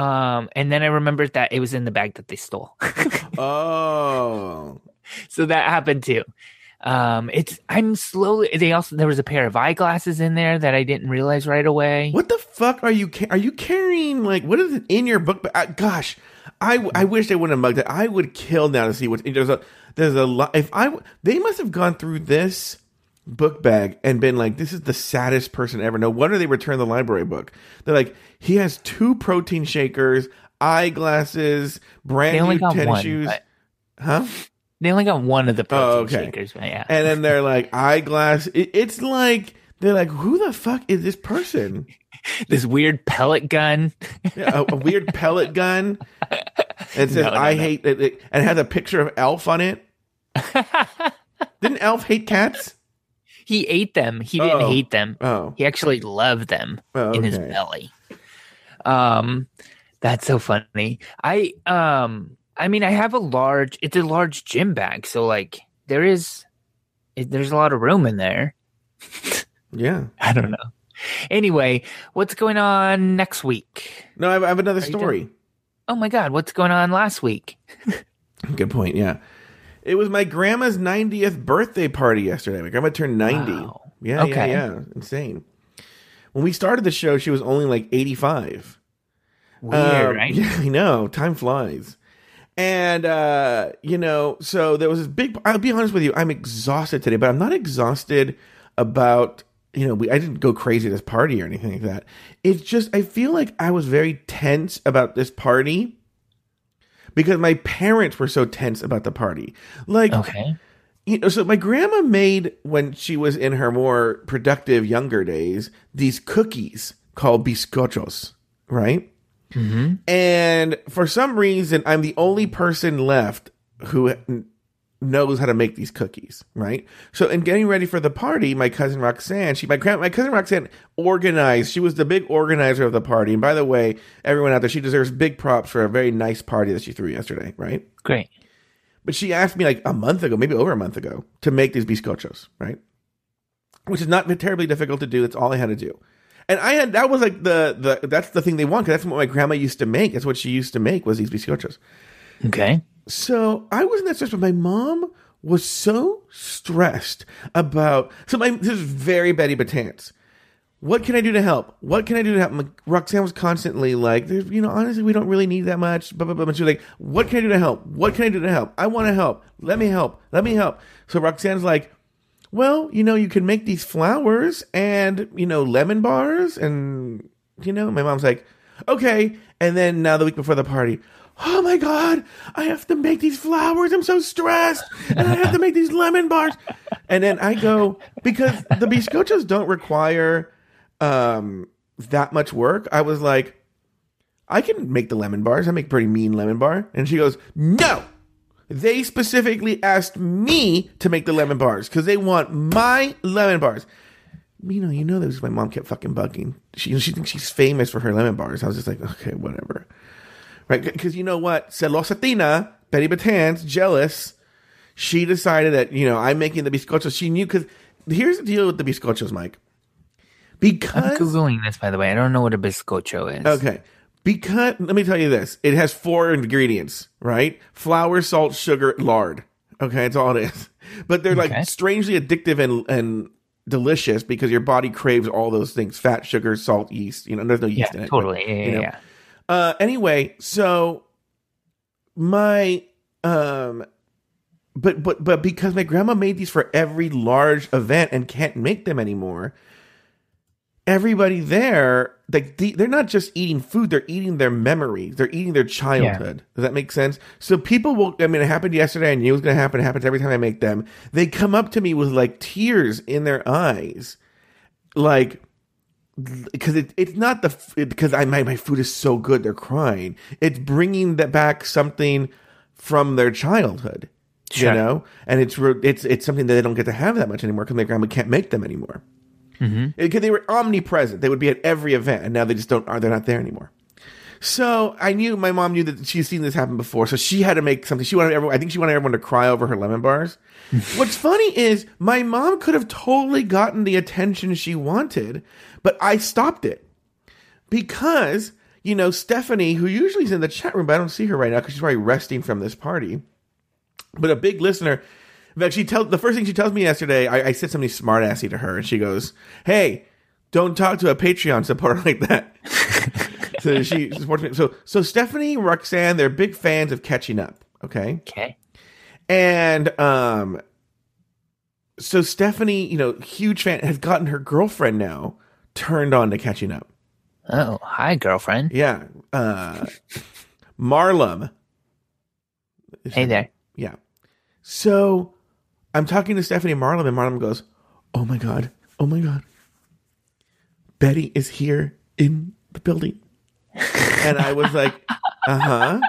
Um, and then I remembered that it was in the bag that they stole. Oh. so that happened too. Um, it's I'm slowly. They also there was a pair of eyeglasses in there that I didn't realize right away. What the fuck are you? Ca- are you carrying like what is it in your book? ba- Uh, gosh, I I wish they wouldn't have mugged it. I would kill now to see what there's a there's a lot. If I they must have gone through this book bag and been like, this is the saddest person ever. No wonder they returned the library book. They're like, he has two protein shakers, eyeglasses, brand new tennis one, shoes, but- huh? They only got one of the protein Oh, okay. shakers, yeah. And then they're like eyeglass. It, it's like they're like, who the fuck is this person? this weird pellet gun. Yeah, a, a weird pellet gun. And it says, No, no, I no. hate it, it- and it has a picture of ALF on it. Didn't ALF hate cats? He ate them. He didn't Oh. hate them. Oh. He actually loved them Oh, in his belly. Um, that's so funny. I um, I mean, I have a large. It's a large gym bag, so like there is, it, there's a lot of room in there. Yeah. I don't know. Anyway, what's going on next week? No, I have, I have another you story. Oh my God, what's going on last week? Good point. Yeah. It was my grandma's 90th birthday party yesterday. My grandma turned 90. Wow. Yeah, Okay. yeah, yeah. Insane. When we started the show, she was only like 85. Weird, Um, right? Yeah, I know. Time flies. And uh, you know, so there was this big I'll be honest with you, I'm exhausted today, but I'm not exhausted about you know, we I didn't go crazy at this party or anything like that. It's just I feel like I was very tense about this party because my parents were so tense about the party. Like Okay. you know, so my grandma made when she was in her more productive younger days these cookies called biscochos, right? Mm-hmm. And for some reason, I'm the only person left who knows how to make these cookies, right? So in getting ready for the party, my cousin Roxanne, she my grand, my cousin Roxanne organized. She was the big organizer of the party. And by the way, everyone out there, she deserves big props for a very nice party that she threw yesterday, right? Great. But she asked me like a month ago, maybe over a month ago, to make these bizcochos, right? Which is not terribly difficult to do. That's all I had to do. And I had that was like the the that's the thing they want because that's what my grandma used to make. That's what she used to make was these bizcochos. Okay. So I wasn't that stressed, but my mom was so stressed about. So my this is very Betty Betance. What can I do to help? What can I do to help? My- Roxanne was constantly like, "There's, you know, honestly, we don't really need that much." Blah blah blah. And she was like, "What can I do to help? What can I do to help? I want to help. Let me help. Let me help." So Roxanne's like, "Well, you know, you can make these flowers and you know lemon bars and you know." My mom's like, "Okay." And then now the week before the party, oh my god, I have to make these flowers. I'm so stressed, and I have to make these lemon bars. And then I go because the biscochos don't require um that much work. I was like, I can make the lemon bars. I make pretty mean lemon bar. And she goes, no. They specifically asked me to make the lemon bars because they want my lemon bars. You know, you know, this is my mom kept fucking bugging. She she thinks she's famous for her lemon bars. I was just like, okay, whatever, right? Because you know what, Celosatina, Betty Betance, jealous. She decided that you know I'm making the biscochos. She knew because here's the deal with the biscochos, Mike. Because I'm googling this, by the way. I don't know what a bizcocho is. Okay. Because let me tell you this. It has four ingredients, right? Flour, salt, sugar, lard. Okay, that's all it is. But they're Okay. like strangely addictive and and delicious because your body craves all those things: fat, sugar, salt, yeast. You know, there's no yeast Yeah, in it. totally. but, Yeah, you yeah, know. yeah. Uh, anyway, so my um, but but but because my grandma made these for every large event and can't make them anymore, everybody there like the, they're not just eating food; they're eating their memories. They're eating their childhood. Does that make sense? So people will. I mean, it happened yesterday. I knew it was going to happen. It happens every time I make them. They come up to me with like tears in their eyes, like because it, it's not the because I my, my food is so good they're crying. It's bringing that back something from their childhood, Sure. you know, and it's it's it's something that they don't get to have that much anymore because my grandma can't make them anymore. Mm-hmm. Because they were omnipresent, they would be at every event, and now they just don't are they're not there anymore. So I knew my mom knew that she's seen this happen before, so she had to make something. She wanted everyone. I think she wanted everyone to cry over her lemon bars. What's funny is my mom could have totally gotten the attention she wanted, but I stopped it because you know Stephanie, who usually is in the chat room, but I don't see her right now because she's probably resting from this party. But a big listener. In fact, she tell the first thing she tells me yesterday. I, I said something smart assy to her, and she goes, "Hey, don't talk to a Patreon supporter like that." so she supports me. So so Stephanie, Roxanne, they're big fans of catching up. Okay, Okay. and um, so Stephanie, you know, huge fan, has gotten her girlfriend now turned on to catching up. Oh, hi, girlfriend. Yeah, uh, Marlum. Hey there. Yeah. So I'm talking to Stephanie Marlin, and Marlum goes, Oh my God. Oh my God. Betty is here in the building. and I was like, uh huh.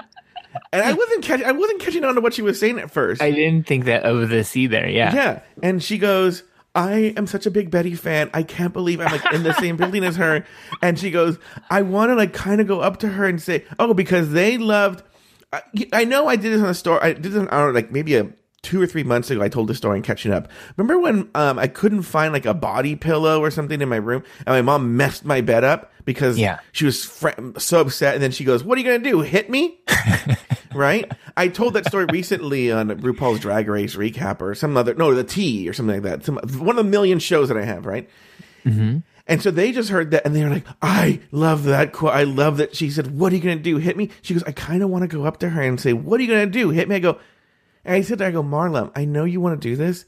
And I wasn't catching I wasn't catching on to what she was saying at first. I didn't think that of this either. Yeah. yeah. And she goes, I am such a big Betty fan. I can't believe I'm like in the same building as her. And she goes, I want to like kind of go up to her and say, oh, because they loved. I, I know I did this on a store. I did this on I don't know, like maybe a two or three months ago. I told this story and catching up. Remember when um, I couldn't find like a body pillow or something in my room, and my mom messed my bed up because Yeah. she was fr- so upset. And then she goes, "What are you gonna do? Hit me?" right? I told that story recently on RuPaul's Drag Race recap or some other no, the T or something like that. Some one of the million shows that I have, right? And so they just heard that and they were like, I love that quote. I love that she said, What are you gonna do? Hit me? She goes, I kind of want to go up to her and say, What are you gonna do? Hit me? I go, and I said I go, Marla, I know you want to do this.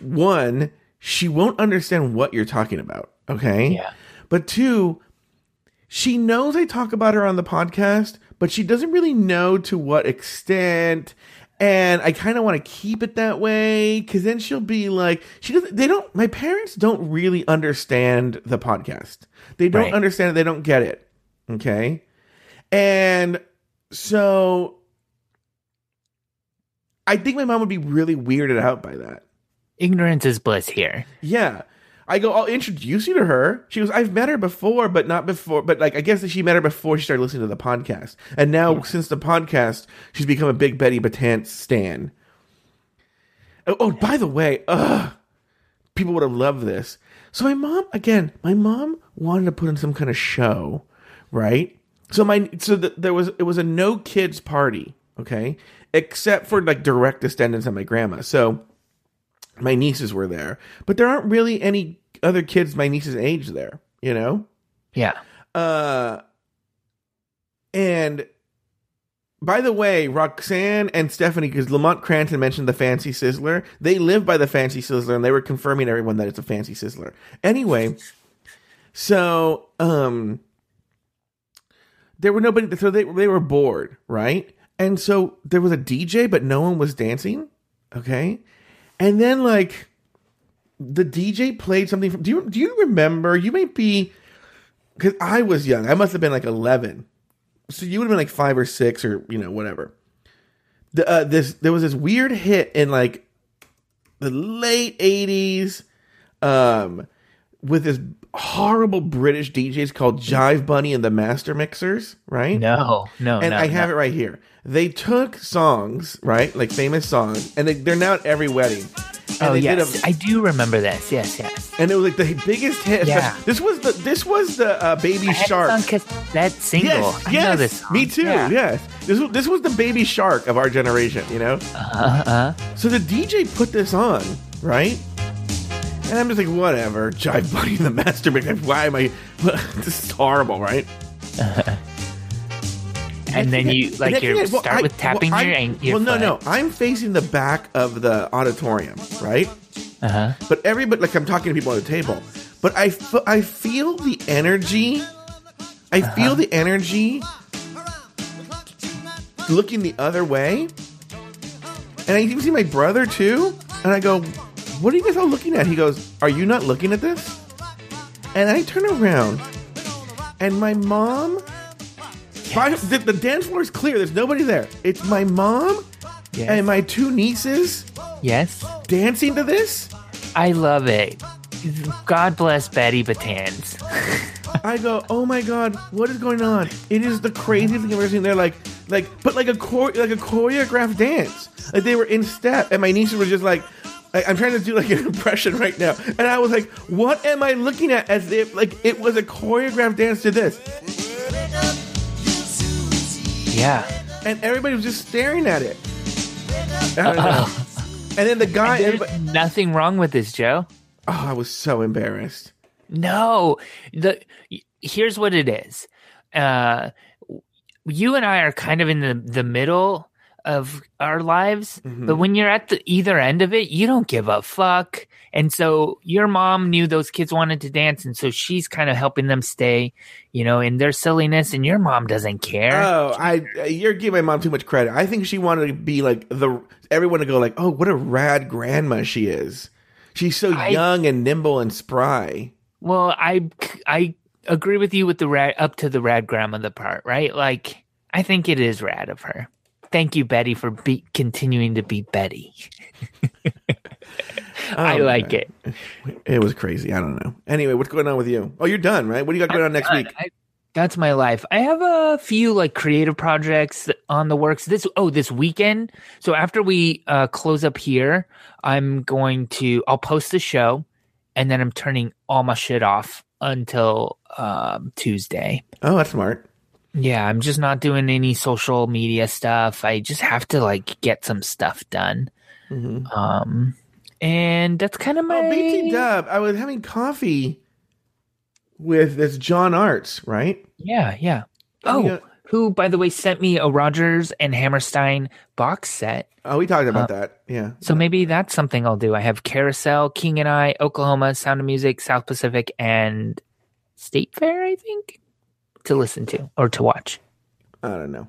One, she won't understand what you're talking about. Okay. Yeah. But two, she knows I talk about her on the podcast, but she doesn't really know to what extent. And I kind of want to keep it that way because then she'll be like, she doesn't, they don't, my parents don't really understand the podcast. They don't Right. understand it. They don't get it. Okay. And so I think my mom would be really weirded out by that. Ignorance is bliss here. Yeah. I go, I'll introduce you to her. She goes, I've met her before, but not before. But like, I guess that she met her before she started listening to the podcast. And now, since the podcast, she's become a big Betty Batant stan. Oh, oh, by the way, ugh, people would have loved this. So my mom, again, my mom wanted to put in some kind of show, right? So my, so the, there was, it was a no kids party, okay, except for like direct descendants of my grandma. So my nieces were there, but there aren't really any other kids my niece's age there, you know? Yeah. Uh, and by the way, Roxanne and Stephanie, because Lamont Cranton mentioned the Fancy Sizzler, they live by the Fancy Sizzler, and they were confirming everyone that it's a Fancy Sizzler. Anyway, so um, there were nobody, so they they were bored, right? And so there was a DJ, but no one was dancing. Okay, and then like the DJ played something from. Do you do you remember? You might be because I was young. I must have been like eleven so you would have been like five or six or you know whatever. The, uh, this there was this weird hit in like the late eighties, um, with this horrible British DJs called Jive Bunny and the Master Mixers, right? No, no, and no, I have no. it right here. They took songs, right, like famous songs, and they, they're now at every wedding. And Oh yes, a- I do remember this. Yes, yes. and it was like the biggest hit. Yeah. This was the this was the uh, Baby I Shark. on cassette single. Yes, I yes, know this. Song. me too. Yeah. Yes, this was this was the baby shark of our generation. You know, Uh, uh, so the DJ put this on, right? And I'm just like, whatever. Jive Bunny the Master. Why am I? this is horrible, right? And then you like you I- well, start I- with tapping well, your, I- an- your Well, no, foot. no. I'm facing the back of the auditorium, right? Uh huh. But everybody, like, I'm talking to people at the table. But I, f- I feel the energy. I Uh-huh. feel the energy looking the other way. And I even see my brother too. And I go, What are you guys all looking at? He goes, Are you not looking at this? And I turn around, and my mom. By- the, the dance floor is clear. There's nobody there. It's my mom Yes. and my two nieces yes. dancing to this. I love it. God bless Betty Betance. I go, oh my god, what is going on? It is the craziest thing I've ever seen. They're like, like, but like a chore- like a choreographed dance. Like they were in step, and my nieces were just like, I- I'm trying to do like an impression right now, and I was like, what am I looking at? As if like it was a choreographed dance to this, Yeah. and everybody was just staring at it. I don't. And then the guy, There's everybody- nothing wrong with this, Joe. oh, I was so embarrassed. No, the here's what it is. Uh, you and I are kind of in the the middle of our lives, Mm-hmm. but when you're at the either end of it, you don't give a fuck. And so your mom knew those kids wanted to dance, and so she's kind of helping them stay, you know, in their silliness. And your mom doesn't care. Oh, I uh, you're giving my mom too much credit. I think she wanted to be like the everyone to go like, oh, what a rad grandma she is. She's so I- young and nimble and spry. Well, I I agree with you with the rad up to the rad grandma the part, right? Like I think it is rad of her. Thank you, Betty, for be, continuing to be Betty. I Oh, like it. It was crazy. I don't know. Anyway, what's going on with you? Oh, you're done, right? What do you got going on next week? I- that's my life. I have a few like creative projects on the works. This oh, this weekend. So after we uh, close up here, I'm going to I'll post the show, and then I'm turning all my shit off until um, Tuesday. Oh, that's smart. Yeah, I'm just not doing any social media stuff. I just have to like get some stuff done. hmm Um, and that's kind of my. Oh, BT Dub. I was having coffee with this John Arts, right? Yeah, yeah. Oh, Oh, yeah. who by the way sent me a Rodgers and Hammerstein box set. Oh, we talked about that. Yeah. So maybe that's something I'll do. I have Carousel, King and I, Oklahoma, Sound of Music, South Pacific, and State Fair. I think to listen to or to watch. I don't know.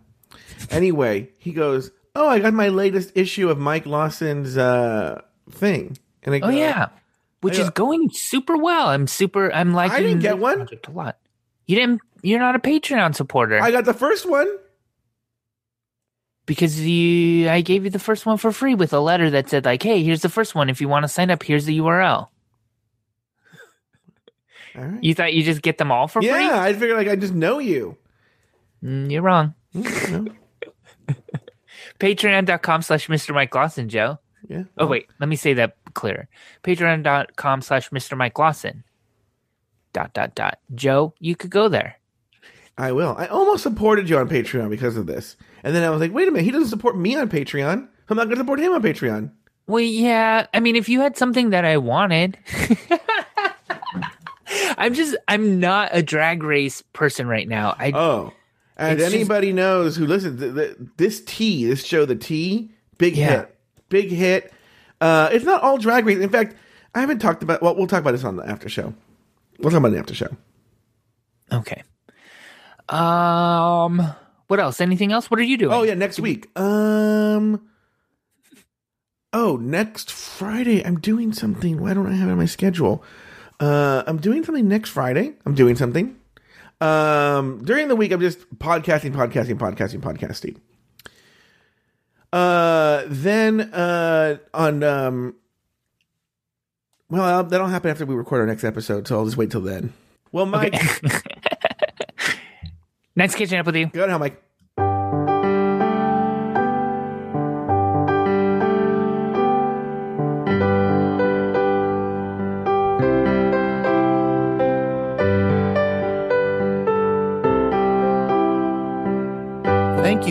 Anyway, he goes, "Oh, I got my latest issue of Mike Lawson's uh thing." And I go, Oh yeah, which I- is going super well. I'm super. I'm liking. I didn't get one. a lot. You didn't you're not a Patreon supporter I got the first one. because you I gave you the first one for free with a letter that said like, "Hey, here's the first one. If you want to sign up, here's the URL." All right. You thought you just get them all for free? yeah, I figured like I just know you. Mm, you're wrong. Mm, Patreon.com slash Mr. Mike Lawson, Joe. Yeah. Oh wait, let me say that clearer. Patreon.com slash Mr. Mike Lawson. Dot dot dot. Joe, you could go there. I will. I almost supported you on Patreon because of this. And then I was like, wait a minute, he doesn't support me on Patreon. I'm not going to support him on Patreon. Well, yeah. I mean, if you had something that I wanted, I'm just I'm not a drag race person right now. I Oh. And It's just- anybody knows who listens, th- th- this T, this show, the T, big Yeah. hit. Big hit. Uh, it's not all drag race. In fact, I haven't talked about, well, we'll talk about this on the after show. We'll talk about the after show. okay. Um, what else? Anything else? What are you doing? Oh, yeah, next week. Um, oh, next Friday, I'm doing something. Why don't I have it on my schedule? Uh, I'm doing something next Friday. I'm doing something. Um, during the week, I'm just podcasting, podcasting, podcasting, podcasting. Uh, then uh, on um, well, that'll happen after we record our next episode, so I'll just wait till then. Well, Mike, Nice catching up with you. go ahead, Mike.